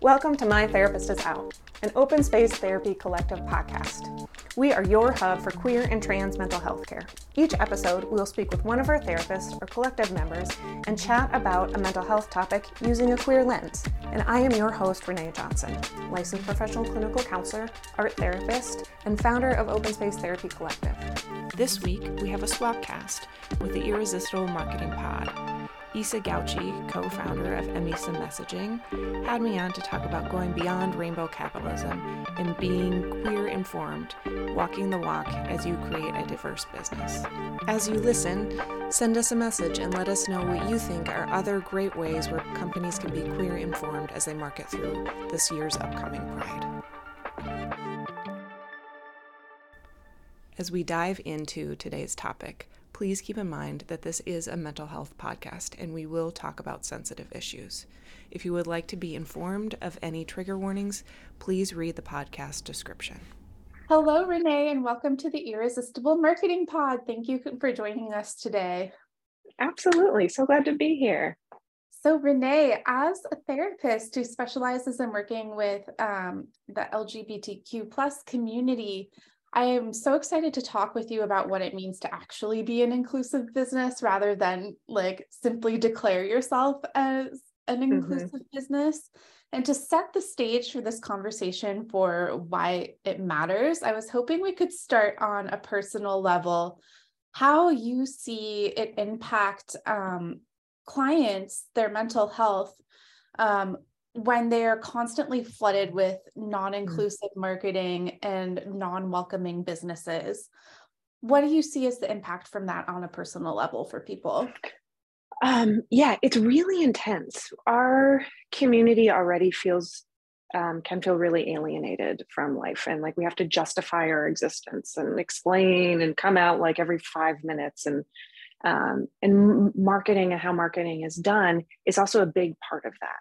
Welcome to My Therapist is Out, an open space therapy collective podcast. We are your hub for queer and trans mental health care. Each episode, we will speak with one of our therapists or collective members and chat about a mental health topic using a queer lens. And I am your host, Renae Johnson, licensed professional clinical counselor, art therapist, and founder of Open Space Therapy Collective. This week, we have a swap cast with the Irresistible Marketing Pod. Isa Gautschi, co founder of Emisa Messaging, had me on to talk about going beyond rainbow capitalism and being queer informed, walking the walk as you create a diverse business. As you listen, send us a message and let us know what you think are other great ways where companies can be queer informed as they market through this year's upcoming Pride. As we dive into today's topic, please keep in mind that this is a mental health podcast and we will talk about sensitive issues. If you would like to be informed of any trigger warnings, please read the podcast description. Hello, Renae, and welcome to the Irresistible Marketing Pod. Thank you for joining us today. Absolutely. So glad to be here. So, Renae, as a therapist who specializes in working with um, the LGBTQ plus community, I am so excited to talk with you about what it means to actually be an inclusive business rather than like simply declare yourself as an mm-hmm. inclusive mm-hmm. business. And to set the stage for this conversation for why it matters, I was hoping we could start on a personal level how you see it impact um, clients, their mental health, um, when they are constantly flooded with non-inclusive mm. marketing and non-welcoming businesses what do you see as the impact from that on a personal level for people? Um, yeah it's really intense. Our community already feels um, can feel really alienated from life and like we have to justify our existence and explain and come out like every five minutes and um, and marketing and how marketing is done is also a big part of that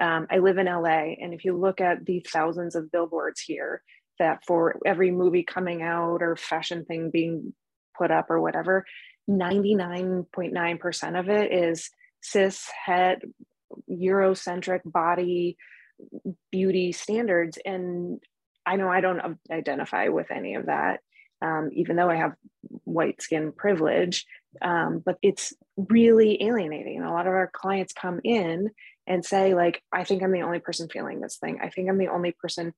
um, I live in LA, and if you look at the thousands of billboards here, that for every movie coming out or fashion thing being put up or whatever, 99.9% of it is cis, het, Eurocentric body beauty standards. And I know I don't identify with any of that, um, even though I have white skin privilege, um, but it's really alienating. And a lot of our clients come in and say like i think i'm the only person feeling this thing. I think i'm the only person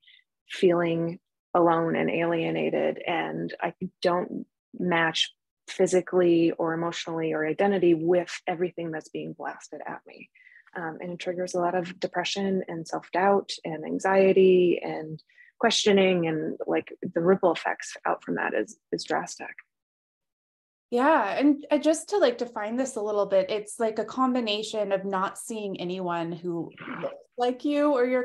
feeling alone and alienated and i don't match physically or emotionally or identity with everything that's being blasted at me. Um, and it triggers a lot of depression and self-doubt and anxiety and questioning and like the ripple effects out from that is is drastic yeah, and just to like define this a little bit, it's like a combination of not seeing anyone who looks like you or your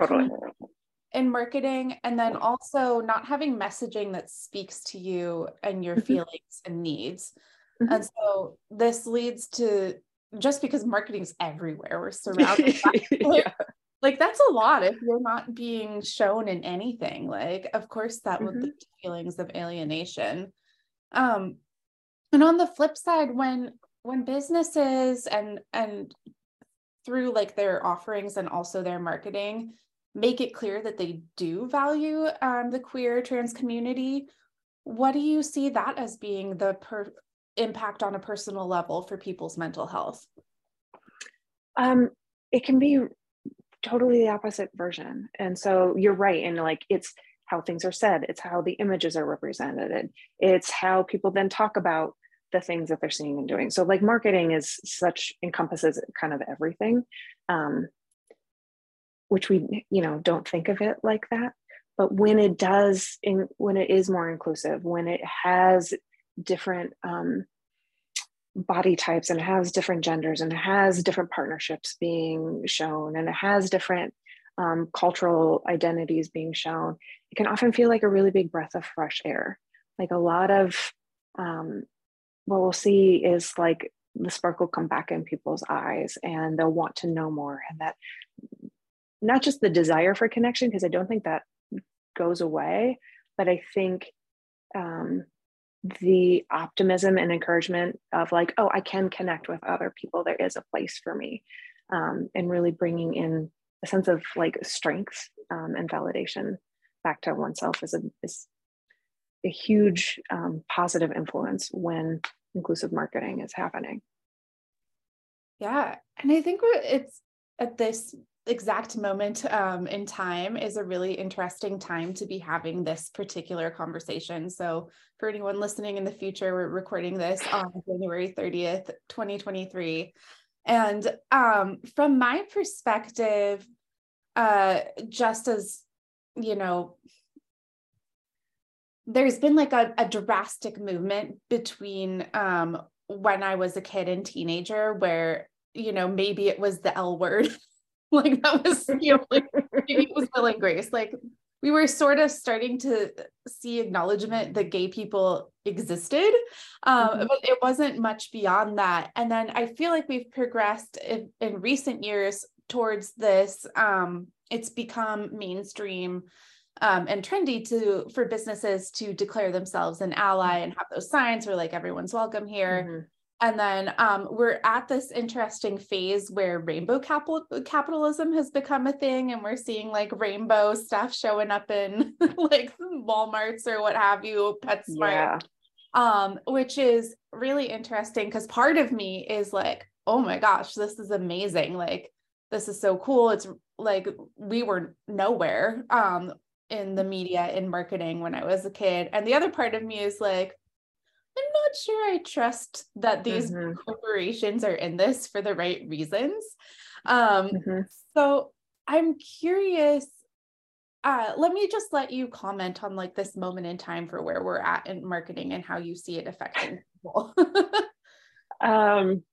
in marketing, and then also not having messaging that speaks to you and your mm-hmm. feelings and needs. Mm-hmm. And so this leads to just because marketing's everywhere, we're surrounded by yeah. like that's a lot if you're not being shown in anything. Like, of course, that mm-hmm. would lead to feelings of alienation. Um, and on the flip side when when businesses and and through like their offerings and also their marketing make it clear that they do value um, the queer trans community what do you see that as being the per- impact on a personal level for people's mental health? Um, it can be totally the opposite version. And so you're right. And like it's how things are said. It's how the images are represented. It's how people then talk about the things that they're seeing and doing. So like marketing is such encompasses kind of everything um, which we you know don't think of it like that. But when it does in, when it is more inclusive when it has different um, body types and has different genders and has different partnerships being shown and it has different um, cultural identities being shown it can often feel like a really big breath of fresh air. Like a lot of um, what we'll see is like the sparkle come back in people's eyes and they'll want to know more and that not just the desire for connection because i don't think that goes away but i think um, the optimism and encouragement of like oh i can connect with other people. There is a place for me um, and really bringing in a sense of like strength um, and validation back to oneself is a is a huge um, positive influence when inclusive marketing is happening. Yeah, and I think it's at this exact moment um, in time is a really interesting time to be having this particular conversation. So, for anyone listening in the future, we're recording this on January 30th, 2023. And um, from my perspective, uh, just as you know, there's been like a, a drastic movement between um, when I was a kid and teenager, where you know maybe it was the L word. Like that was you know like maybe it was will and grace. Like we were sort of starting to see acknowledgement that gay people existed um, mm-hmm. but it wasn't much beyond that. And then i feel like we've progressed in, in recent years towards this um, it's become mainstream um, and trendy to for businesses to declare themselves an ally and have those signs where like everyone's welcome here mm-hmm. And then um, we're at this interesting phase where rainbow capital- capitalism has become a thing, and we're seeing like rainbow stuff showing up in like Walmarts or what have you, PetSmart, yeah. um, which is really interesting because part of me is like, oh my gosh, this is amazing! Like, this is so cool. It's like we were nowhere um, in the media in marketing when I was a kid, and the other part of me is like, I'm not sure I trust that these mm-hmm. corporations are in this for the right reasons. Um, mm-hmm. So I'm curious. Uh, let me just let you comment on like this moment in time for where we're at in marketing and how you see it affecting people. um,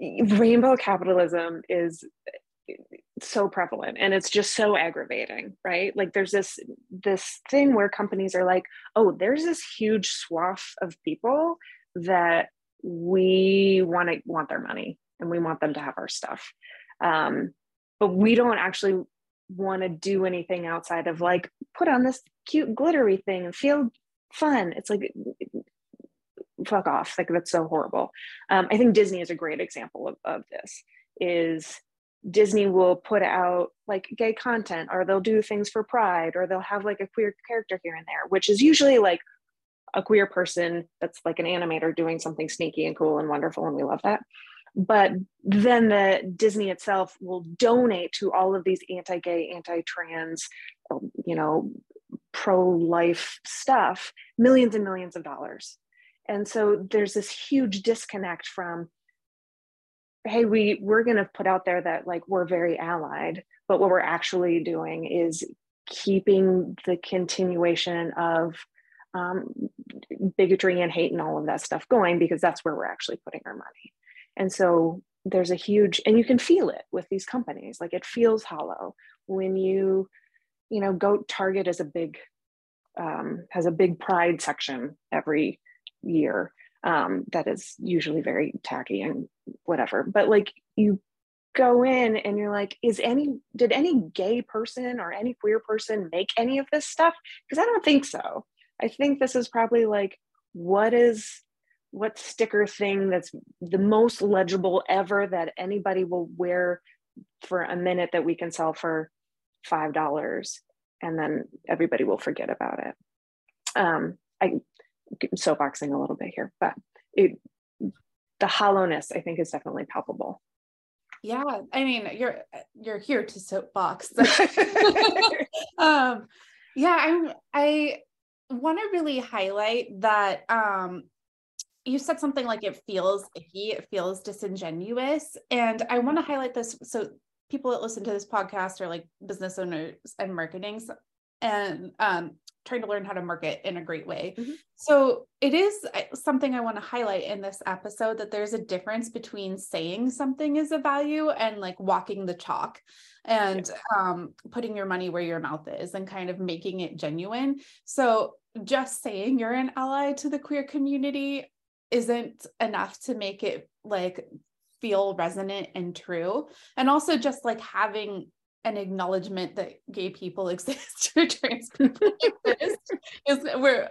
rainbow capitalism is so prevalent and it's just so aggravating right? Like there's this this thing where companies are like oh there's this huge swath of people that we want to want their money and we want them to have our stuff. Um, but we don't actually want to do anything outside of like put on this cute glittery thing and feel fun. It's like fuck off. Like that's so horrible. Um, i think disney is a great example of, of this is Disney will put out like gay content or they'll do things for pride or they'll have like a queer character here and there, which is usually like a queer person that's like an animator doing something sneaky and cool and wonderful. And we love that. But then the Disney itself will donate to all of these anti gay, anti trans, um, you know, pro life stuff millions and millions of dollars. And so there's this huge disconnect from hey we we're going to put out there that like we're very allied but what we're actually doing is keeping the continuation of um, bigotry and hate and all of that stuff going because that's where we're actually putting our money. And so there's a huge and you can feel it with these companies. Like it feels hollow when you you know go target is a big um, has a big pride section every year um, that is usually very tacky and whatever. But like you go in and you're like, is any, did any gay person or any queer person make any of this stuff? Because I don't think so. I think this is probably like, what is, what sticker thing that's the most legible ever that anybody will wear for a minute that we can sell for $5 and then everybody will forget about it. Um, I soapboxing a little bit here, but it, the hollowness I think is definitely palpable. Yeah, I mean, you're you're here to soapbox. um, yeah, I'm. I want to really highlight that. Um, you said something like it feels icky, it feels disingenuous, and I want to highlight this so people that listen to this podcast are like business owners and marketing and um, trying to learn how to market in a great way. Mm-hmm. So it is uh, something I want to highlight in this episode that there's a difference between saying something is a value and like walking the chalk and yeah. um, putting your money where your mouth is and kind of making it genuine. So just saying you're an ally to the queer community isn't enough to make it like feel resonant and true. And also just like having an acknowledgement that gay people exist or trans people. Exist is we're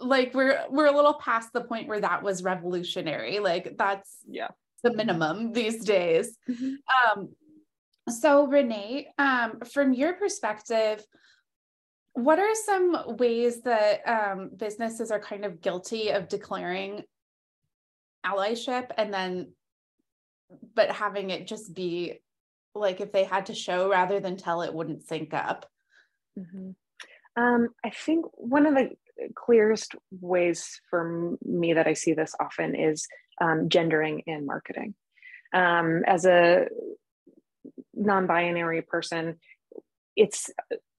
like we're we're a little past the point where that was revolutionary. Like that's yeah. the minimum these days. Mm-hmm. um So, Renae, um, from your perspective, what are some ways that um, businesses are kind of guilty of declaring allyship and then, but having it just be like if they had to show rather than tell, it wouldn't sync up? Mm-hmm. Um, I think one of the clearest ways for me that I see this often is um, gendering in marketing. Um, as a non binary person, it's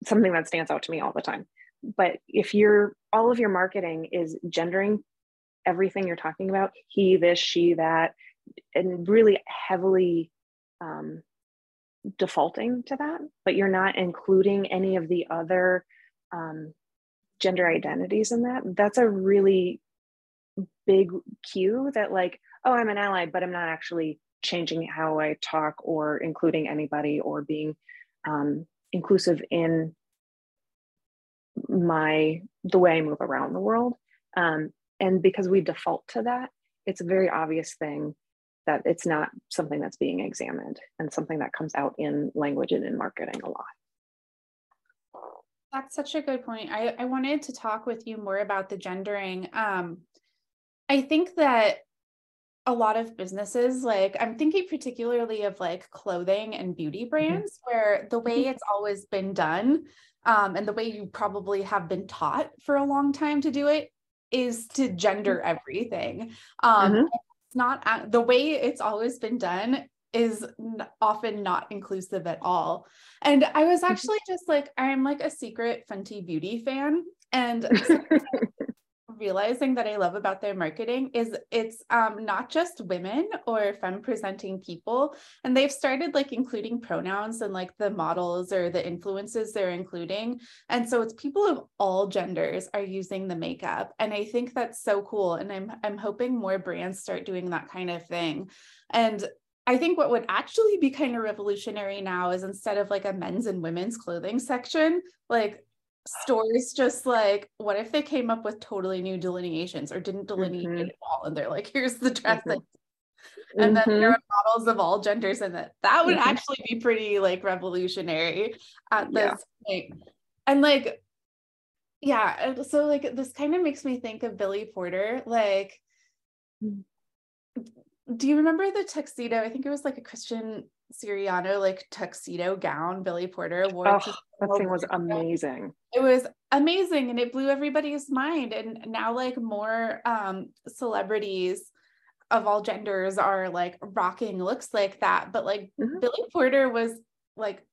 something that stands out to me all the time. But if you're all of your marketing is gendering everything you're talking about, he, this, she, that, and really heavily um, defaulting to that, but you're not including any of the other um, gender identities in that, that's a really big cue that, like, oh, I'm an ally, but I'm not actually changing how I talk or including anybody or being um, inclusive in my the way I move around the world. Um, and because we default to that, it's a very obvious thing that it's not something that's being examined and something that comes out in language and in marketing a lot. That's such a good point. I, I wanted to talk with you more about the gendering. Um, I think that a lot of businesses, like I'm thinking particularly of like clothing and beauty mm-hmm. brands, mm-hmm. where the way mm-hmm. it's always been done um, and the way you probably have been taught for a long time to do it is to gender mm-hmm. everything. Um, mm-hmm. Not the way it's always been done is often not inclusive at all. And I was mm-hmm. actually just like, I'm like a secret Fenty Beauty fan. And realizing that I love about their marketing is it's um, not just women or femme presenting people. And they've started like including pronouns and like the models or the influences they're including. And so it's people of all genders are using the makeup. And I think that's so cool. And I'm I'm hoping more brands start doing that kind of thing. And I think what would actually be kind of revolutionary now is instead of like a men's and women's clothing section, like stores just like, what if they came up with totally new delineations or didn't delineate mm-hmm. at all? And they're like, here's the dress. Mm-hmm. And then there mm-hmm. are models of all genders in it. That would mm-hmm. actually be pretty like revolutionary at this yeah. point. And like, yeah, so like this kind of makes me think of Billy Porter. Like, mm do you remember the tuxedo? I think it was like a Christian Siriano like tuxedo gown Billy Porter wore. Oh, that thing was amazing. It was amazing and it blew everybody's mind. And now like more um celebrities of all genders are like rocking looks like that. But like mm-hmm. Billy Porter was like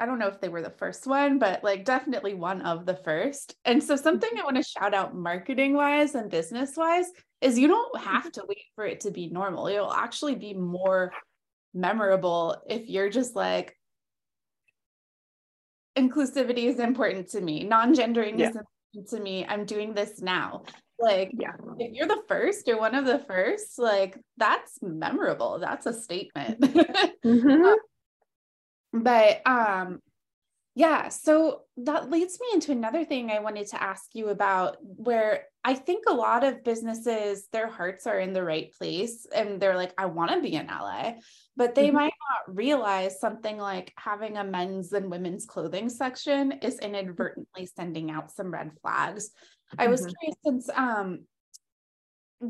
I don't know if they were the first one, but like definitely one of the first. And so something mm-hmm. I want to shout out marketing wise and business wise is you don't have to wait for it to be normal. It'll actually be more memorable if you're just like inclusivity is important to me, non-gendering yeah. is important to me. I'm doing this now. Like yeah. if you're the first or one of the first, like that's memorable. That's a statement. mm-hmm. um, but um yeah, so that leads me into another thing I wanted to ask you about where I think a lot of businesses, their hearts are in the right place and they're like, I want to be an ally, but they mm-hmm. might not realize something like having a men's and women's clothing section is inadvertently sending out some red flags. Mm-hmm. I was mm-hmm. curious since um,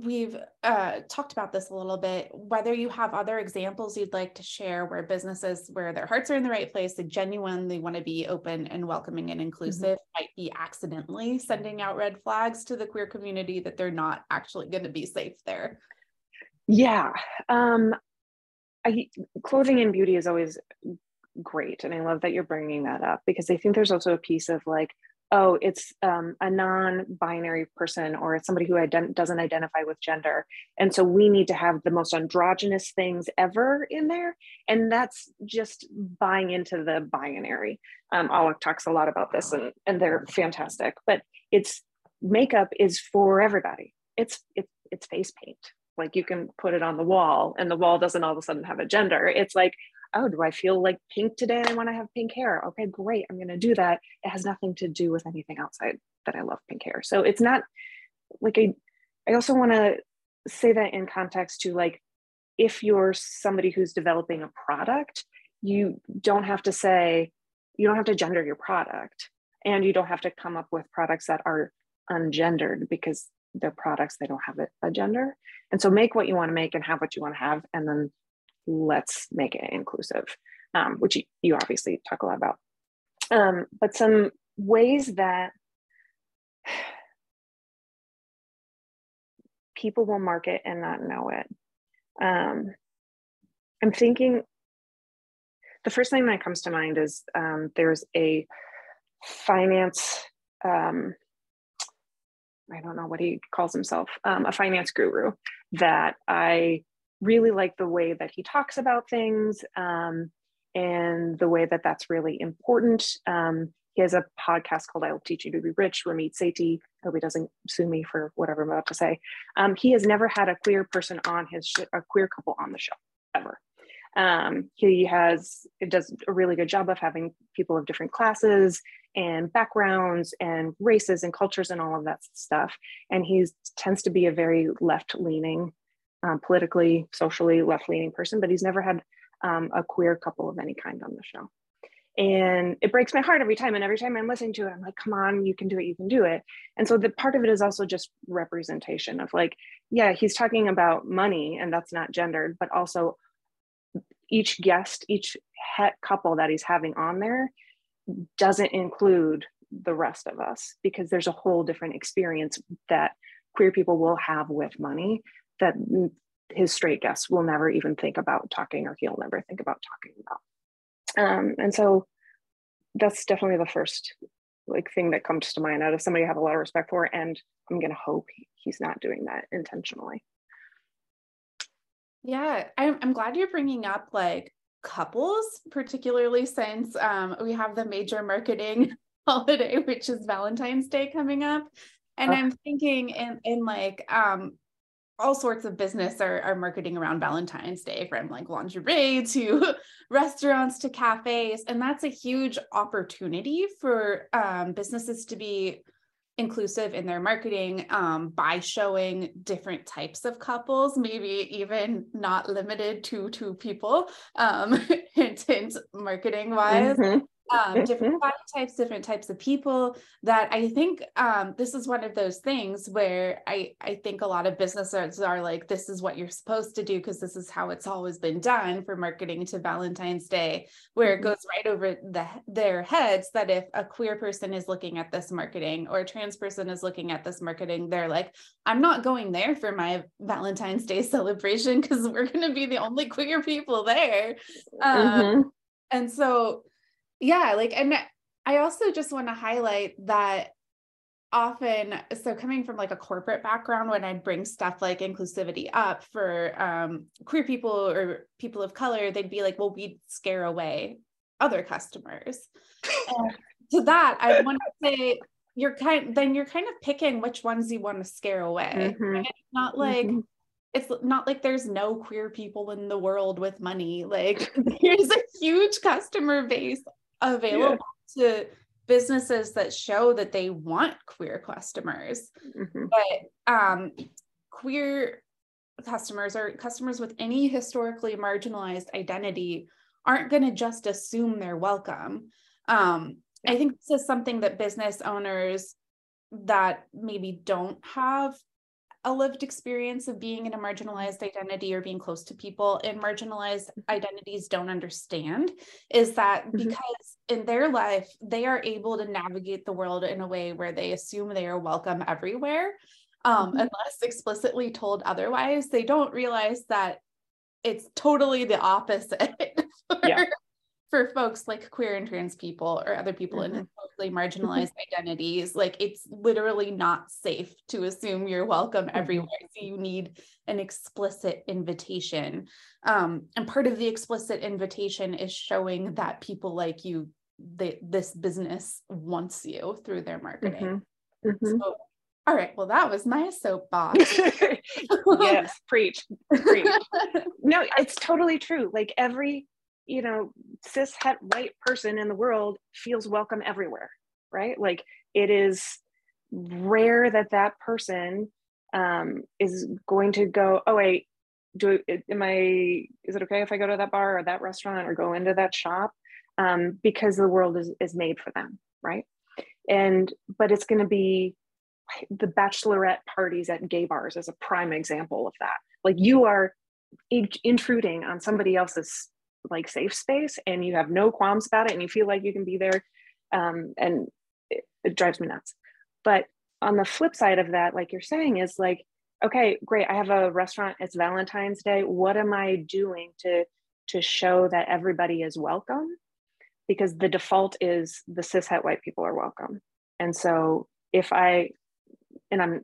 we've uh, talked about this a little bit whether you have other examples you'd like to share where businesses where their hearts are in the right place they genuinely want to be open and welcoming and inclusive mm-hmm. might be accidentally sending out red flags to the queer community that they're not actually going to be safe there yeah um I, clothing and beauty is always great and i love that you're bringing that up because i think there's also a piece of like oh, it's um, a non binary person or it's somebody who ident- doesn't identify with gender. And so we need to have the most androgynous things ever in there. And that's just buying into the binary. Um, Alec talks a lot about this and, and they're fantastic, but it's makeup is for everybody. It's, it's, it's face paint. Like you can put it on the wall and the wall doesn't all of a sudden have a gender. It's like, oh, do I feel like pink today I want to have pink hair? Okay, great. I'm going to do that. It has nothing to do with anything outside that I love pink hair. So it's not like I, I also want to say that in context to like, if you're somebody who's developing a product, you don't have to say you don't have to gender your product and you don't have to come up with products that are ungendered because they're products they don't have a gender and so make what you want to make and have what you want to have and then let's make it inclusive um, which you, you, obviously talk a lot about. Um, but some ways that people will market and not know it. Um, i'm thinking the first thing that comes to mind is um, there's a finance um, I don't know what he calls himself, um, a finance guru that I really like the way that he talks about things um, and the way that that's really important. Um, he has a podcast called I'll Teach You to Be Rich, Ramit Sethi. I hope he doesn't sue me for whatever I'm about to say. Um, he has never had a queer person on his, sh- a queer couple on the show, ever. Um, he has it does a really good job of having people of different classes and backgrounds and races and cultures and all of that stuff. And he tends to be a very left leaning, um, politically, socially left leaning person, but he's never had um, a queer couple of any kind on the show. And it breaks my heart every time. And every time I'm listening to it, I'm like, come on, you can do it, you can do it. And so the part of it is also just representation of like, yeah, he's talking about money and that's not gendered, but also each guest, each het couple that he's having on there doesn't include the rest of us because there's a whole different experience that queer people will have with money that his straight guests will never even think about talking or he'll never think about talking about. Um, and so that's definitely the first like thing that comes to mind out of somebody I have a lot of respect for and I'm gonna hope he's not doing that intentionally. Yeah, I'm, I'm glad you're bringing up like couples, particularly since um, we have the major marketing holiday, which is Valentine's Day coming up. And oh. I'm thinking in, in like um, all sorts of business are, are marketing around Valentine's Day, from like lingerie to restaurants to cafes. And that's a huge opportunity for um, businesses to be inclusive in their marketing um, by showing different types of couples, maybe even not limited to two people, um, hint, hint, marketing wise. Mm-hmm um, different body types, different types of people. That I think um, this is one of those things where I I think a lot of businesses are like, this is what you're supposed to do because this is how it's always been done for marketing to Valentine's Day, where it mm-hmm. goes right over the their heads that if a queer person is looking at this marketing or a trans person is looking at this marketing, they're like, I'm not going there for my Valentine's Day celebration because we're going to be the only queer people there. Um, mm-hmm. And so yeah like and i also just want to highlight that often so coming from like a corporate background when i'd bring stuff like inclusivity up for um, queer people or people of color they'd be like well we'd scare away other customers and to that i want to say you're kind then you're kind of picking which ones you want to scare away mm-hmm. it's not like mm-hmm. it's not like there's no queer people in the world with money like there's a huge customer base available yeah. to businesses that show that they want queer customers mm-hmm. but um, queer customers or customers with any historically marginalized identity aren't going to just assume they're welcome um, i think this is something that business owners that maybe don't have a lived experience of being in a marginalized identity or being close to people in marginalized identities don't understand is that mm-hmm. because in their life they are able to navigate the world in a way where they assume they are welcome everywhere um, mm-hmm. unless explicitly told otherwise they don't realize that it's totally the opposite for, yeah for folks like queer and trans people or other people mm-hmm. in totally marginalized identities like it's literally not safe to assume you're welcome mm-hmm. everywhere so you need an explicit invitation um, and part of the explicit invitation is showing that people like you they, this business wants you through their marketing mm-hmm. mm-hmm. so all right well that was my soapbox yes preach preach no it's totally true like every you know cis het white person in the world feels welcome everywhere right like it is rare that that person um, is going to go oh wait do am I is it okay if I go to that bar or that restaurant or go into that shop? Um, because the world is is made for them, right? And but it's going to be the bachelorette parties at gay bars as a prime example of that. Like you are intruding on somebody else's like safe space and you have no qualms about it and you feel like you can be there um, and it, it drives me nuts. But on the flip side of that like you're saying is like okay great i have a restaurant it's valentine's day what am i doing to to show that everybody is welcome? Because the default is the cishet white people are welcome. And so if i and i'm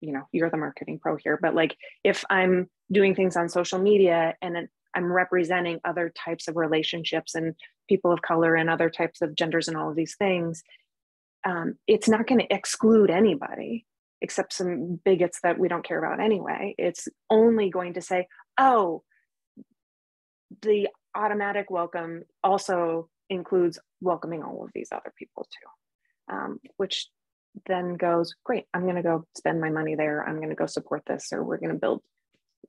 you know you're the marketing pro here but like if i'm doing things on social media and i'm representing other types of relationships and people of color and other types of genders and all of these things um, it's not going to exclude anybody except some bigots that we don't care about anyway it's only going to say oh the automatic welcome also includes welcoming all of these other people too um, which then goes, great, I'm going to go spend my money there. I'm going to go support this, or we're going to build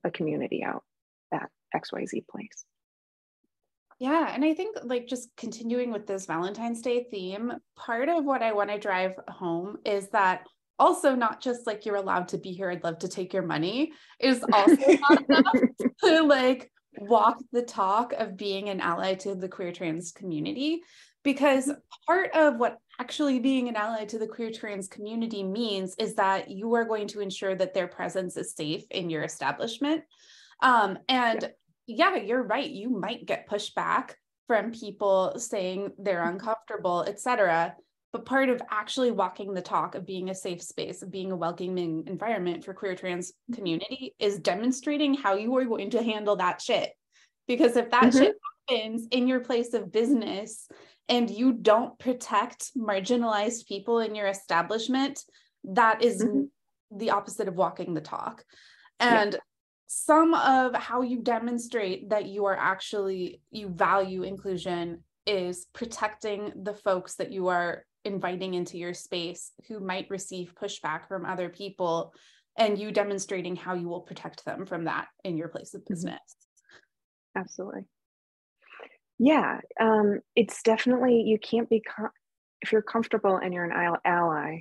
a community out that XYZ place. Yeah. And I think, like, just continuing with this Valentine's Day theme, part of what I want to drive home is that also not just like you're allowed to be here, I'd love to take your money, is also not enough to like walk the talk of being an ally to the queer trans community. Because part of what actually being an ally to the queer trans community means is that you are going to ensure that their presence is safe in your establishment. Um, and yeah. Yeah, you're right. You might get pushback from people saying they're mm-hmm. uncomfortable, etc. But part of actually walking the talk of being a safe space, of being a welcoming environment for queer trans mm-hmm. community is demonstrating how you are going to handle that shit. Because if that mm-hmm. shit happens in your place of business, and you don't protect marginalized people in your establishment, that is mm-hmm. the opposite of walking the talk. And yeah. Some of how you demonstrate that you are actually, you value inclusion is protecting the folks that you are inviting into your space who might receive pushback from other people and you demonstrating how you will protect them from that in your place of mm-hmm. business. Absolutely yeah um, it's definitely you can't be com- if you're comfortable and you're an ally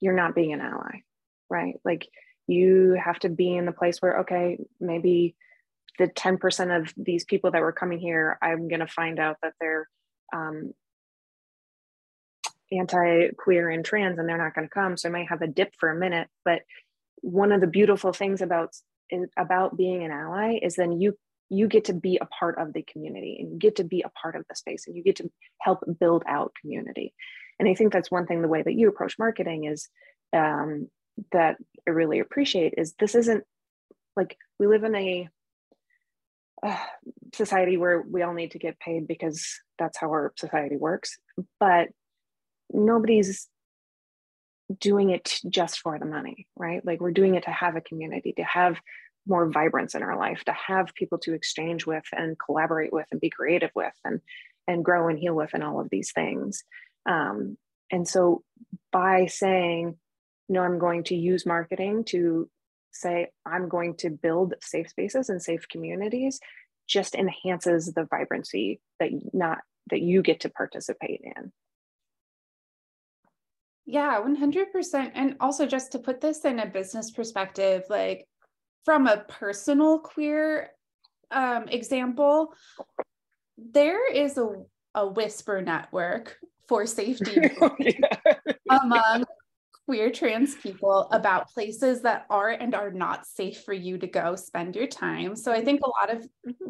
you're not being an ally right like you have to be in the place where okay maybe the 10% of these people that were coming here i'm going to find out that they're um, anti-queer and trans and they're not going to come. So i might have a dip for a minute but one of the beautiful things about about being an ally is then you you get to be a part of the community and you get to be a part of the space and you get to help build out community. And i think that's one thing the way that you approach marketing is um, that i really appreciate is this isn't like we live in a uh, society where we all need to get paid because that's how our society works but nobody's doing it just for the money right? Like we're doing it to have a community to have more vibrance in our life to have people to exchange with and collaborate with and be creative with and and grow and heal with and all of these things. Um, and so by saying no i'm going to use marketing to say i'm going to build safe spaces and safe communities just enhances the vibrancy that not that you get to participate in yeah 100% and also just to put this in a business perspective like from a personal queer um, example, there is a, a whisper network for safety oh, yeah. among queer trans people about places that are and are not safe for you to go spend your time. So I think a lot of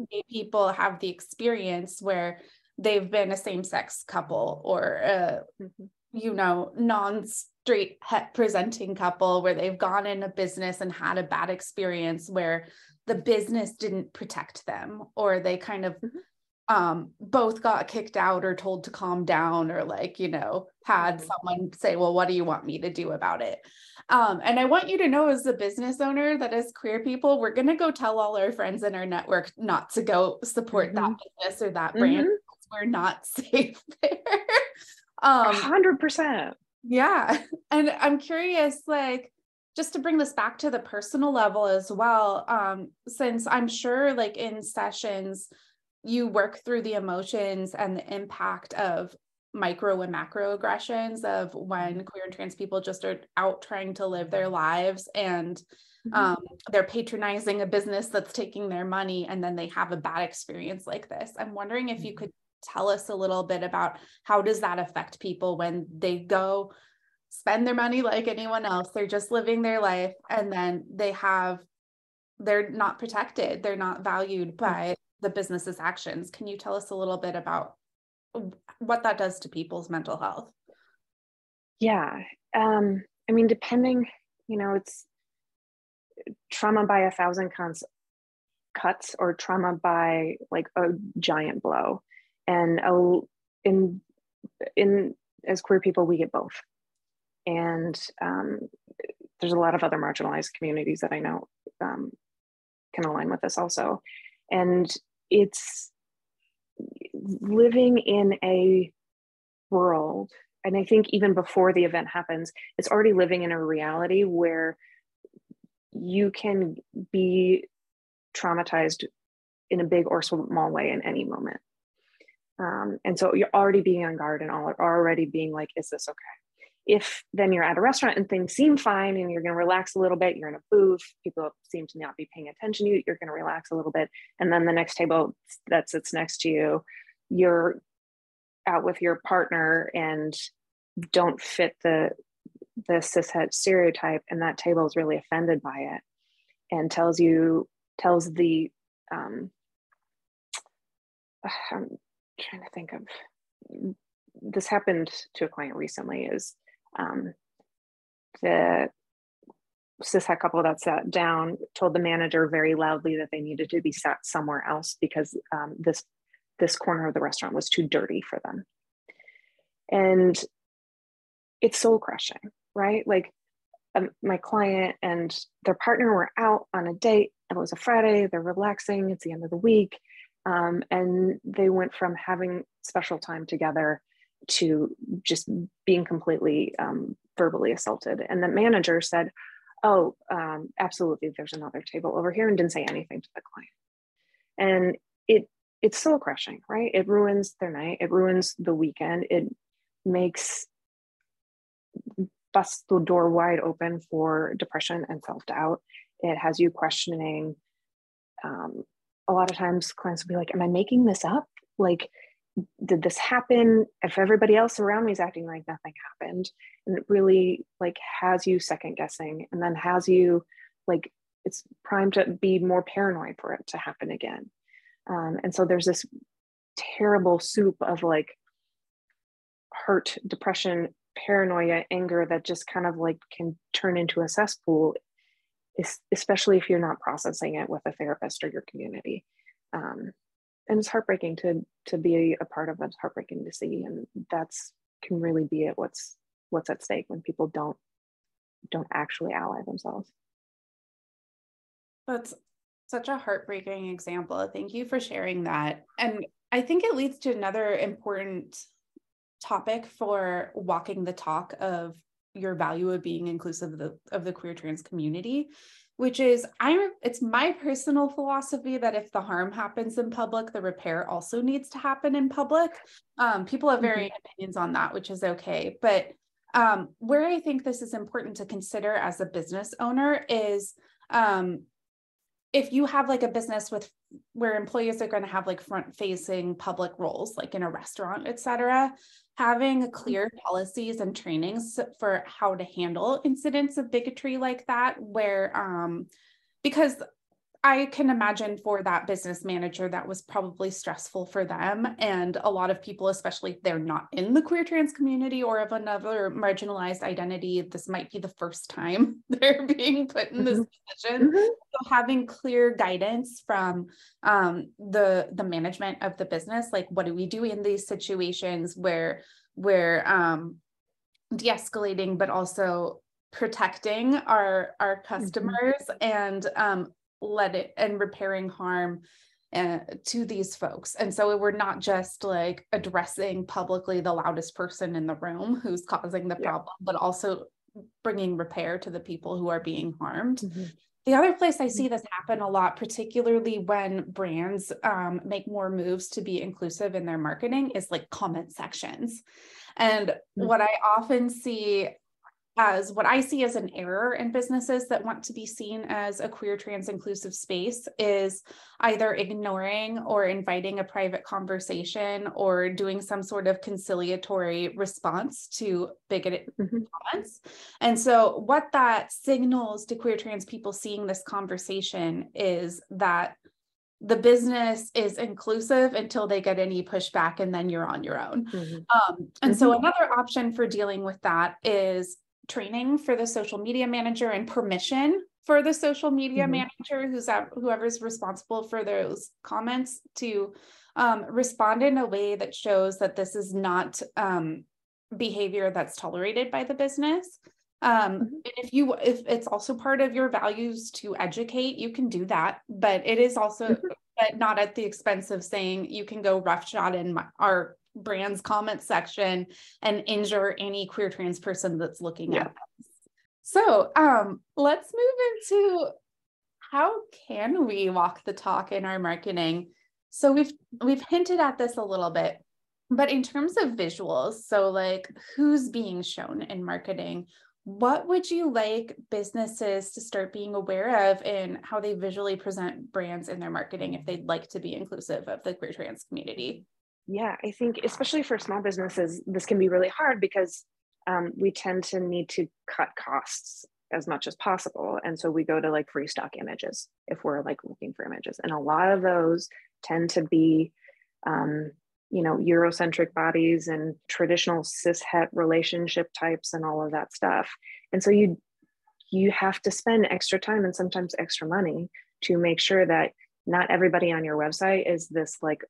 gay people have the experience where they've been a same-sex couple or a, mm-hmm. you know, non straight het presenting couple where they've gone in a business and had a bad experience where the business didn't protect them or they kind of mm-hmm. Um, both got kicked out or told to calm down or like you know had mm-hmm. someone say well what do you want me to do about it um, and i want you to know as a business owner that as queer people we're going to go tell all our friends in our network not to go support mm-hmm. that business or that brand mm-hmm. we're not safe there um 100% yeah. And I'm curious, like, just to bring this back to the personal level as well, um, since I'm sure like in sessions, you work through the emotions and the impact of micro and macro aggressions of when mm-hmm. queer and trans people just are out trying to live their lives and mm-hmm. um, they're patronizing a business that's taking their money and then they have a bad experience like this i'm wondering if you mm-hmm. could tell us a little bit about how does that affect people when they go spend their money like anyone else they're just living their life and then they have they're not protected they're not valued by the business's actions. Can you tell us a little bit about what that does to people's mental health? Yeah um i mean depending you know it's trauma by a thousand cuts cuts or trauma by like a giant blow. And a, in in as queer people we get both. And um, there's a lot of other marginalized communities that i know um, can align with this also. And it's living in a world and i think even before the event happens it's already living in a reality where you can be traumatized in a big or small way in any moment. Um, and so you're already being on guard and all already being like is this okay if then you're at a restaurant and things seem fine and you're going to relax a little bit, you're in a booth, people seem to not be paying attention to you, you're going to relax a little bit. And then the next table that sits next to you, you're out with your partner and don't fit the the cishet stereotype and that table is really offended by it and tells you tells the um i'm trying to think of this happened to a client recently is um, the cishet couple that sat down told the manager very loudly that they needed to be sat somewhere else because um, this this corner of the restaurant was too dirty for them. And it's soul crushing right? Like um, my client and their partner were out on a date. It was a friday. They're relaxing. It's the end of the week. Um, and they went from having special time together to just being completely um, verbally assaulted. And the manager said, Oh, um, absolutely, there's another table over here, and didn't say anything to the client. And it it's soul crushing, right? It ruins their night, it ruins the weekend, it makes busts the door wide open for depression and self-doubt. It has you questioning. Um, a lot of times clients will be like, Am I making this up? Like, did this happen? If everybody else around me is acting like nothing happened and it really like has you second guessing and then has you like it's primed to be more paranoid for it to happen again. Um, and so there's this terrible soup of like hurt depression paranoia anger that just kind of like can turn into a cesspool especially if you're not processing it with a therapist or your community. Um, and it's heartbreaking to to be a part of it. It's heartbreaking to see, and that's can really be it. What's what's at stake when people don't don't actually ally themselves. That's such a heartbreaking example. Thank you for sharing that. And I think it leads to another important topic for walking the talk of your value of being inclusive of the, of the queer trans community which is I'm it's my personal philosophy that if the harm happens in public, the repair also needs to happen in public. Um, people have varying mm-hmm. opinions on that, which is okay. But um, where I think this is important to consider as a business owner is um, if you have like a business with where employees are going to have like front facing public roles like in a restaurant et cetera having mm-hmm. clear policies and trainings for how to handle incidents of bigotry like that where um because I can imagine for that business manager that was probably stressful for them. And a lot of people, especially if they're not in the queer trans community or of another marginalized identity, this might be the first time they're being put in this mm-hmm. position. Mm-hmm. So having clear guidance from um, the the management of the business, like what do we do in these situations where we're um, de-escalating, but also protecting our our mm-hmm. customers mm-hmm. and um, let it and repairing harm uh, to these folks. And so we're not just like addressing publicly the loudest person in the room who's causing the yeah. problem, but also bringing repair to the people who are being harmed. Mm-hmm. The other place I see this happen a lot, particularly when brands um, make more moves to be inclusive in their marketing, is like comment sections. And mm-hmm. what I often see as what I see as an error in businesses that want to be seen as a queer trans inclusive space is either ignoring or inviting a private conversation or doing some sort of conciliatory response to bigoted mm-hmm. comments. And so, what that signals to queer trans people seeing this conversation is that the business is inclusive until they get any pushback and then you're on your own mm-hmm. um, and mm-hmm. so another option for dealing with that is training for the social media manager and permission for the social media mm-hmm. manager who's at, whoever's responsible for those comments to um, respond in a way that shows that this is not um, behavior that's tolerated by the business um, mm-hmm. if you if it's also part of your values to educate you can do that but it is also mm-hmm. but not at the expense of saying you can go roughshod in my, our brand's comment section and injure any queer trans person that's looking yeah. at us. So um, let's move into how can we walk the talk in our marketing? So we've we've hinted at this a little bit, but in terms of visuals, so like who's being shown in marketing, what would you like businesses to start being aware of in how they visually present brands in their marketing if they'd like to be inclusive of the queer trans community? Yeah, I think especially for small businesses, this can be really hard because um, we tend to need to cut costs as much as possible. And so we go to like free stock images if we're like looking for images. And a lot of those tend to be, um, you know, Eurocentric bodies and traditional cis het relationship types and all of that stuff. And so you you have to spend extra time and sometimes extra money to make sure that not everybody on your website is this like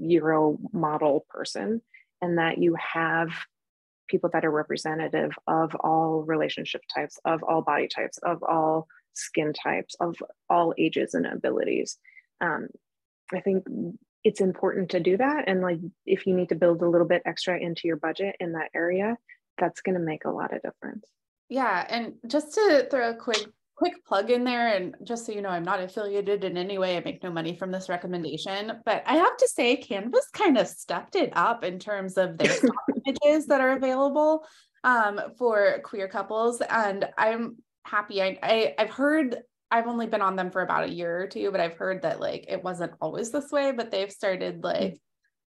Euro model person, and that you have people that are representative of all relationship types, of all body types, of all skin types, of all ages and abilities. Um, I think it's important to do that. And like, if you need to build a little bit extra into your budget in that area, that's going to make a lot of difference. Yeah. And just to throw a quick quick plug in there and just so you know i'm not affiliated in any way i make no money from this recommendation but i have to say Canva's kind of stepped it up in terms of their images that are available um, for queer couples and i'm happy. I, I i've heard i've only been on them for about a year or two but i've heard that like it wasn't always this way but they've started like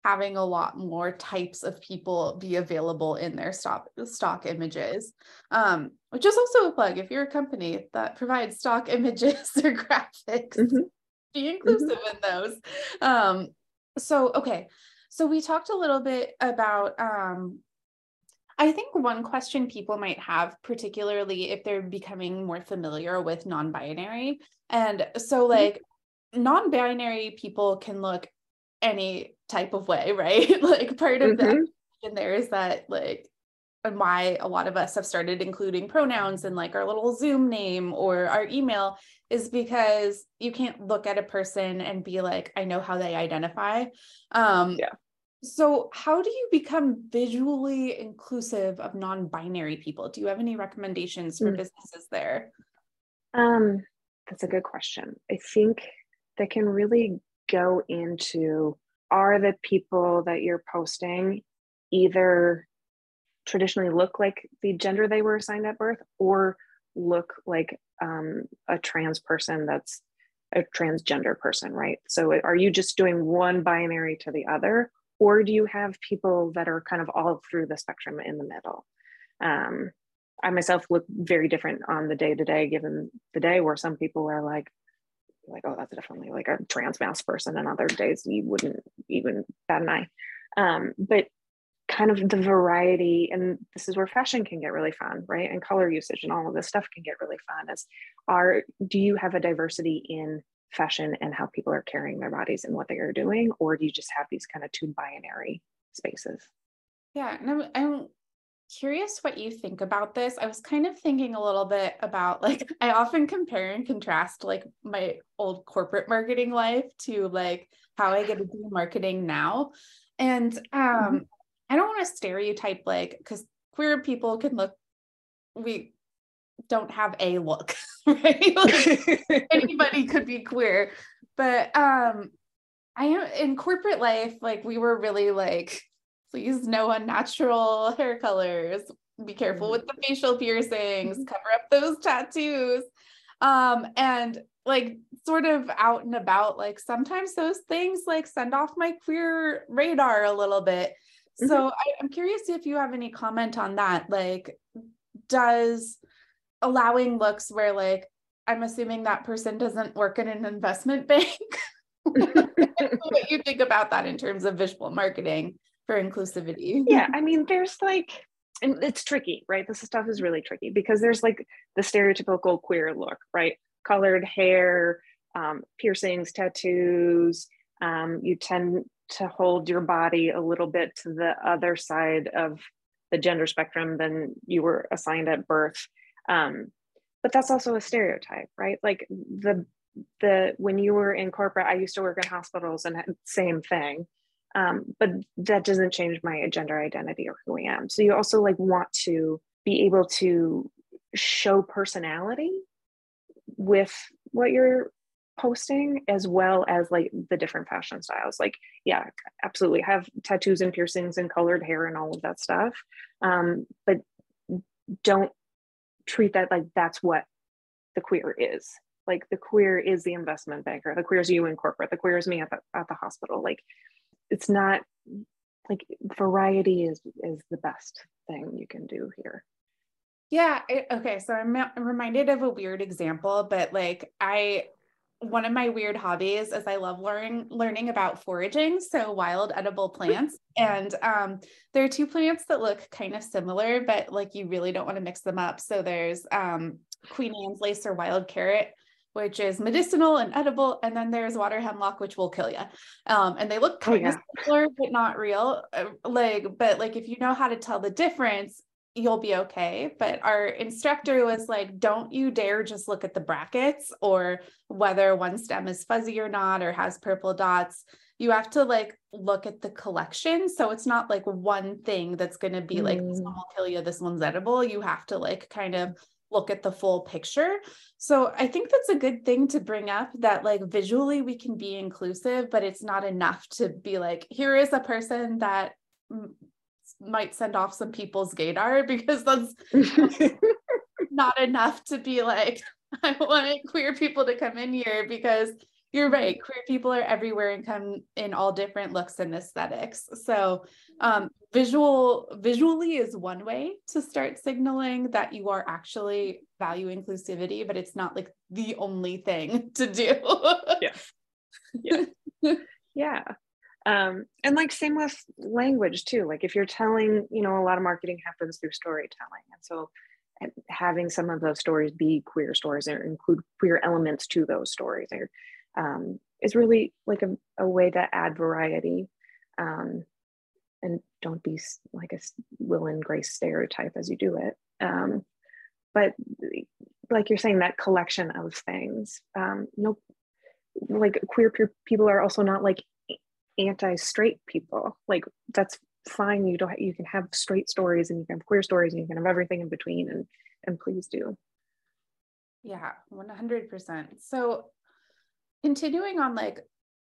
having a lot more types of people be available in their stock stock images um, which is also a plug if you're a company that provides stock images or graphics mm-hmm. be inclusive mm-hmm. in those um, so okay so we talked a little bit about um, I think one question people might have, particularly if they're becoming more familiar with non binary. And so, mm-hmm. like, mm-hmm. non binary people can look any type of way, right? like part of mm-hmm. that there is that like and why a lot of us have started including pronouns in like our little Zoom name or our email is because you can't look at a person and be like, I know how they identify. Um, yeah. So, how do you become visually inclusive of non binary people? Do you have any recommendations for mm. businesses there? Um, that's a good question. I think that can really go into are the people that you're posting either traditionally look like the gender they were assigned at birth or look like um, a trans person that's a transgender person, right? So are you just doing one binary to the other, or do you have people that are kind of all through the spectrum in the middle? Um, I myself look very different on the day to day, given the day where some people are like, like, oh, that's definitely like a trans person, and other days you wouldn't even bat an eye. Um, but kind of the variety, and this is where fashion can get really fun, right? And color usage and all of this stuff can get really fun. Is are do you have a diversity in fashion and how people are carrying their bodies and what they are doing, or do you just have these kind of two binary spaces? Yeah, and I'm, I'm curious what you think about this. I was kind of thinking a little bit about like I often compare and contrast like my old corporate marketing life to like how I get to do marketing now. And um mm-hmm. I don't want to stereotype like cuz queer people can look we don't have a look, right? Like, anybody could be queer. But um I am in corporate life, like we were really like, please no unnatural hair colors. Be careful with the facial piercings, mm-hmm. cover up those tattoos. Um, and like sort of out and about, like sometimes those things like send off my queer radar a little bit. Mm-hmm. So I, I'm curious if you have any comment on that. Like, does allowing looks where like I'm assuming that person doesn't work in an investment bank. what you think about that in terms of visual marketing for inclusivity? Yeah, I mean, there's like, and it's tricky, right? This stuff is really tricky because there's like the stereotypical queer look, right? Colored hair, um, piercings, tattoos. Um, you tend to hold your body a little bit to the other side of the gender spectrum than you were assigned at birth. Um, but that's also a stereotype, right? Like the the when you were in corporate, I used to work in hospitals and same thing. Um, but that doesn't change my gender identity or who I am. So you also like want to be able to show personality with what you're posting as well as like the different fashion styles. Like yeah absolutely. Have tattoos and piercings and colored hair and all of that stuff. Um, but don't treat that like that's what the queer is. Like the queer is the investment banker. The queer is you in corporate. The queer is me at the, at the hospital. Like it's not like variety is is the best thing you can do here yeah okay so I'm, I'm reminded of a weird example but like i one of my weird hobbies is I love learning learning about foraging, so wild edible plants. And um, there are two plants that look kind of similar, but like you really don't want to mix them up. So there's um, Queen Anne's lace or wild carrot, which is medicinal and edible, and then there's water hemlock, which will kill you. Um, and they look kind oh, yeah. of similar, but not real. Uh, like, but like if you know how to tell the difference, you'll be okay. But our instructor was like, don't you dare just look at the brackets or whether one stem is fuzzy or not or has purple dots. You have to like look at the collection. So it's not like one thing that's going to be mm. like, this one will kill you, this one's edible. You have to like kind of look at the full picture. So I think that's a good thing to bring up that like visually we can be inclusive, but it's not enough to be like, here is a person that might send off some people's gaydar because that's not enough to be like, I want queer people to come in here because you're right. Queer people are everywhere and come in all different looks and aesthetics. So um, visual visually is one way to start signaling that you are actually value inclusivity, but it's not like the only thing to do. yeah. Yeah. yeah um, and like same with language too like if you're telling you know a lot of marketing happens through storytelling and so having some of those stories be queer stories or include queer elements to those stories or, um, is really like a, a way to add variety um, and don't be like a will and grace stereotype as you do it. Um, but like you're saying that collection of things um, no like queer people are also not like anti-straight people. Like that's fine. You don't you can have straight stories and you can have queer stories and you can have everything in between and and please do. Yeah 100% so continuing on like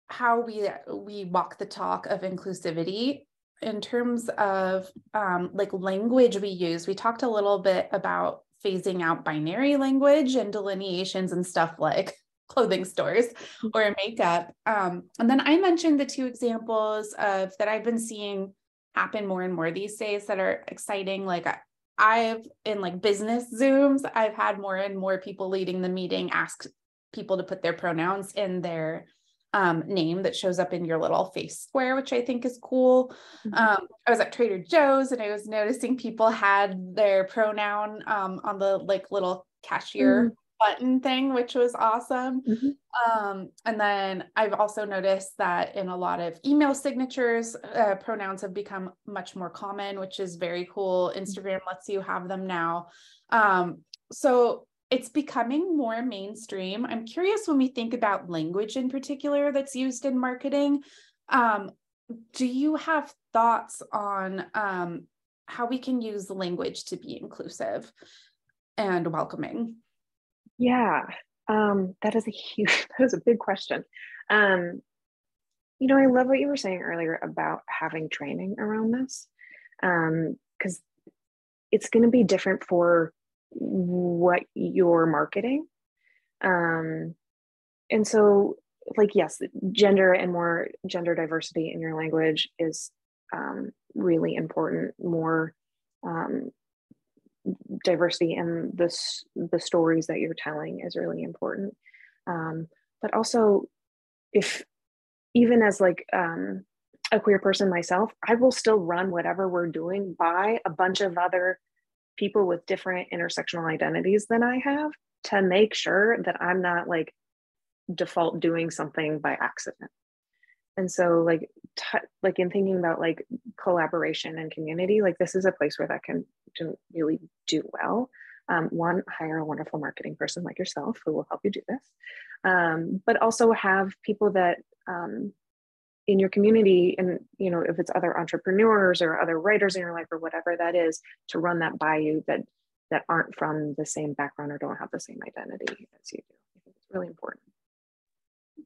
how we we walk the talk of inclusivity in terms of um, like language we use we talked a little bit about phasing out binary language and delineations and stuff like clothing stores mm-hmm. or makeup. Um, and then I mentioned the two examples of that I've been seeing happen more and more these days that are exciting. Like I've in like business Zooms, I've had more and more people leading the meeting ask people to put their pronouns in their um, name that shows up in your little face square, which I think is cool. Mm-hmm. Um, I was at Trader Joe's and I was noticing people had their pronoun um, on the like little cashier mm-hmm button thing, which was awesome. Mm-hmm. Um, and then I've also noticed that in a lot of email signatures, uh, pronouns have become much more common, which is very cool. Mm-hmm. Instagram lets you have them now. Um, so it's becoming more mainstream. I'm curious when we think about language in particular that's used in marketing. Um, do you have thoughts on um, how we can use language to be inclusive and welcoming. Yeah, um, that is a huge, that is a big question. Um, you know, I love what you were saying earlier about having training around this, because um, it's going to be different for what you're marketing. Um, and so, like, yes, gender and more gender diversity in your language is um, really important. More um, diversity in the, the stories that you're telling is really important. Um, but also, if even as like um, a queer person myself, I will still run whatever we're doing by a bunch of other people with different intersectional identities than I have to make sure that I'm not like default doing something by accident. And so like t- like in thinking about like collaboration and community like this is a place where that can, really do well. Um, one hire a wonderful marketing person like yourself who will help you do this. Um, but also have people that um, in your community and you know if it's other entrepreneurs or other writers in your life or whatever that is to run that by you that that aren't from the same background or don't have the same identity as you do. I think it's really important.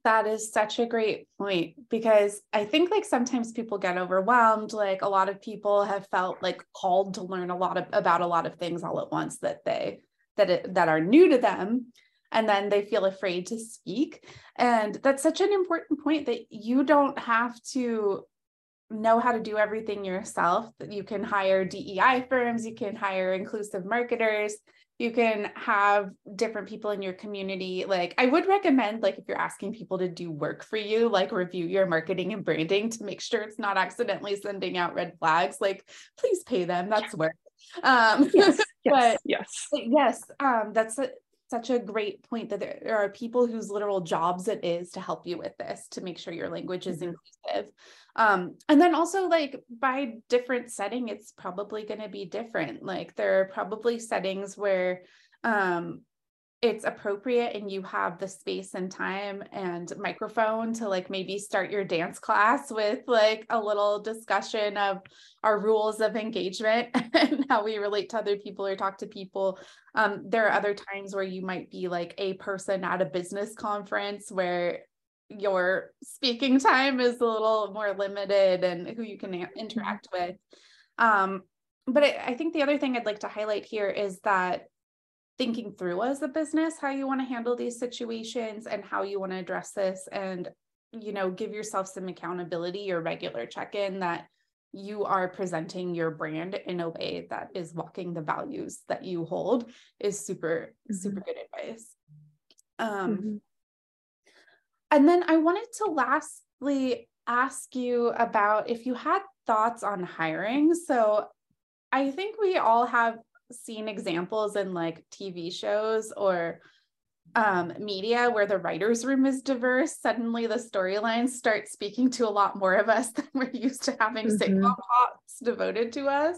That is such a great point because I think like sometimes people get overwhelmed. Like a lot of people have felt like called to learn a lot of, about a lot of things all at once that they that it, that are new to them and then they feel afraid to speak. And that's such an important point that you don't have to know how to do everything yourself. You can hire DEI firms you can hire inclusive marketers you can have different people in your community. Like i would recommend like if you're asking people to do work for you like review your marketing and branding to make sure it's not accidentally sending out red flags. Like please pay them. That's work. Um yes yes but, yes yes um that's a, such a great point that there are people whose literal jobs it is to help you with this to make sure your language is mm-hmm. inclusive um, and then also like by different setting it's probably going to be different like there are probably settings where um, it's appropriate and you have the space and time and microphone to like maybe start your dance class with like a little discussion of our rules of engagement and how we relate to other people or talk to people. Um, there are other times where you might be like a person at a business conference where your speaking time is a little more limited and who you can interact with. Um, but I, I think the other thing i'd like to highlight here is that thinking through as a business how you want to handle these situations and how you want to address this and you know give yourself some accountability or regular check-in that you are presenting your brand in a way that is walking the values that you hold is super mm-hmm. super good advice um mm-hmm. and then i wanted to lastly ask you about if you had thoughts on hiring so i think we all have seen examples in like TV shows or um, media where the writer's room is diverse, suddenly the storylines start speaking to a lot more of us than we're used to having mm-hmm. sitcom devoted to us.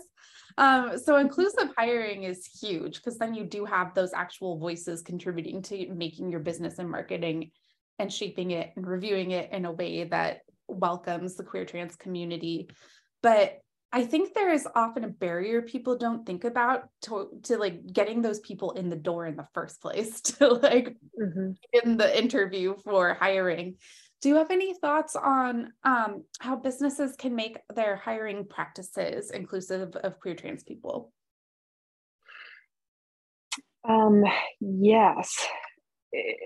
Um, so inclusive hiring is huge because then you do have those actual voices contributing to making your business and marketing and shaping it and reviewing it in a way that welcomes the queer trans community. But I think there is often a barrier people don't think about to, to like getting those people in the door in the first place to like mm-hmm. in the interview for hiring. Do you have any thoughts on um, how businesses can make their hiring practices inclusive of queer trans people? Um, yes, it,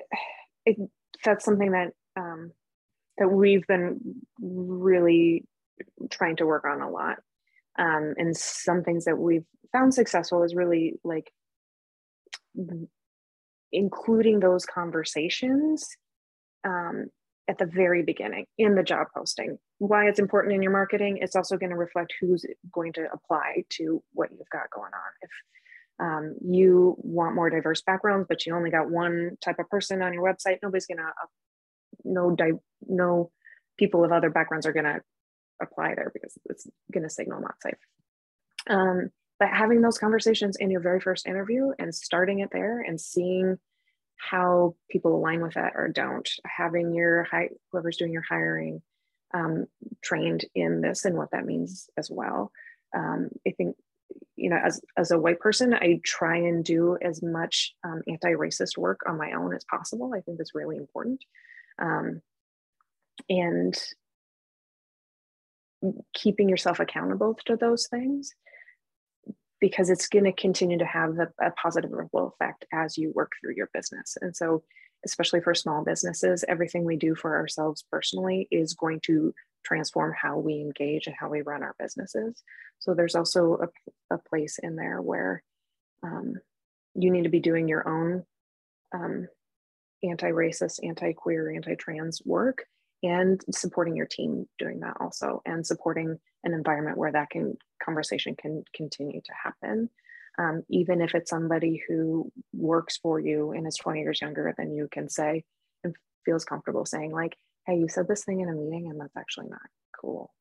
it, that's something that um, that we've been really trying to work on a lot um, and some things that we've found successful is really like including those conversations um, at the very beginning in the job posting. Why it's important in your marketing, it's also going to reflect who's going to apply to what you've got going on. If um, you want more diverse backgrounds, but you only got one type of person on your website, nobody's going to, uh, no, di- no people of other backgrounds are going to apply there because it's going to signal not safe. Um, but having those conversations in your very first interview and starting it there and seeing how people align with that or don't, having your high, whoever's doing your hiring um, trained in this and what that means as well. Um, I think you know, as, as a white person, I try and do as much um, anti-racist work on my own as possible. I think it's really important. Um, and keeping yourself accountable to those things because it's going to continue to have a, a positive ripple effect as you work through your business. And so, especially for small businesses, everything we do for ourselves personally is going to transform how we engage and how we run our businesses. So there's also a, a place in there where um, you need to be doing your own um, anti-racist, anti-queer, anti-trans work and supporting your team doing that also and supporting an environment where that can conversation can continue to happen. Um, even if it's somebody who works for you and is 20 years younger than you can say and feels comfortable saying like hey you said this thing in a meeting and that's actually not cool.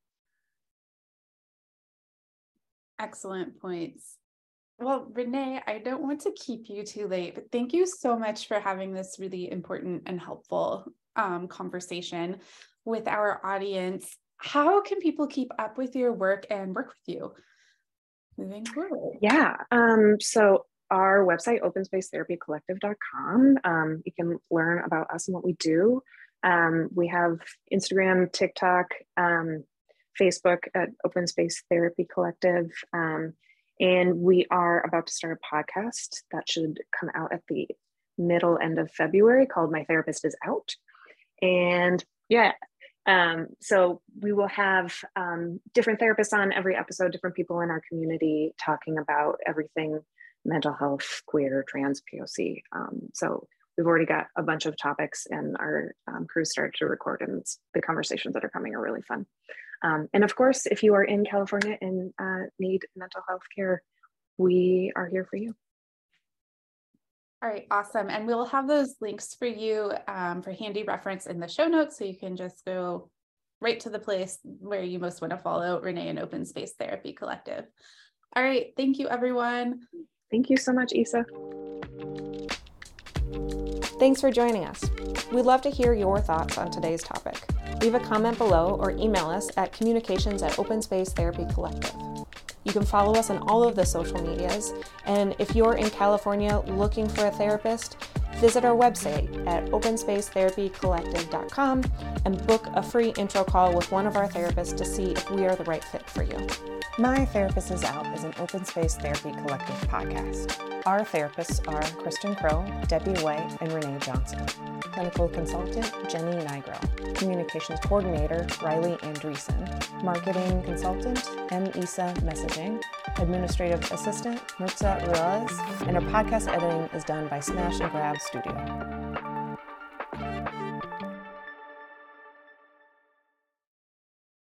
Excellent points. Well, Renae, I don't want to keep you too late, but thank you so much for having this really important and helpful um, conversation with our audience. How can people keep up with your work and work with you moving forward? Yeah. Um, so our website, openspacetherapycollective.com, um, you can learn about us and what we do. Um, we have Instagram, TikTok, um, Facebook at Open Space Therapy Collective. Um, and we are about to start a podcast that should come out at the middle end of February called My Therapist is Out. And yeah, um, so we will have um, different therapists on every episode, different people in our community talking about everything mental health, queer, trans, POC. Um, so we've already got a bunch of topics and our um, crew started to record and the conversations that are coming are really fun. Um, and of course, if you are in California and uh, need mental health care, we are here for you. All right, awesome. And we'll have those links for you um, for handy reference in the show notes. So you can just go right to the place where you most want to follow Renae and Open Space Therapy Collective. All right, thank you, everyone. Thank you so much, Isa. Thanks for joining us. We'd love to hear your thoughts on today's topic. Leave a comment below or email us at communications at Open Space Therapy Collective. You can follow us on all of the social medias. And if you're in California looking for a therapist, visit our website at openspacetherapycollective.com and book a free intro call with one of our therapists to see if we are the right fit for you. My Therapist is Out is an open space therapy collective podcast. Our therapists are Kristen Crow, Debbie White, and Renae Johnson. Clinical consultant, Jenny Nigro. Communications coordinator, Riley Andreessen. Marketing consultant, M. Isa Messaging. Administrative assistant, Murtza Ruiz. And our podcast editing is done by Smash and Grab Studio.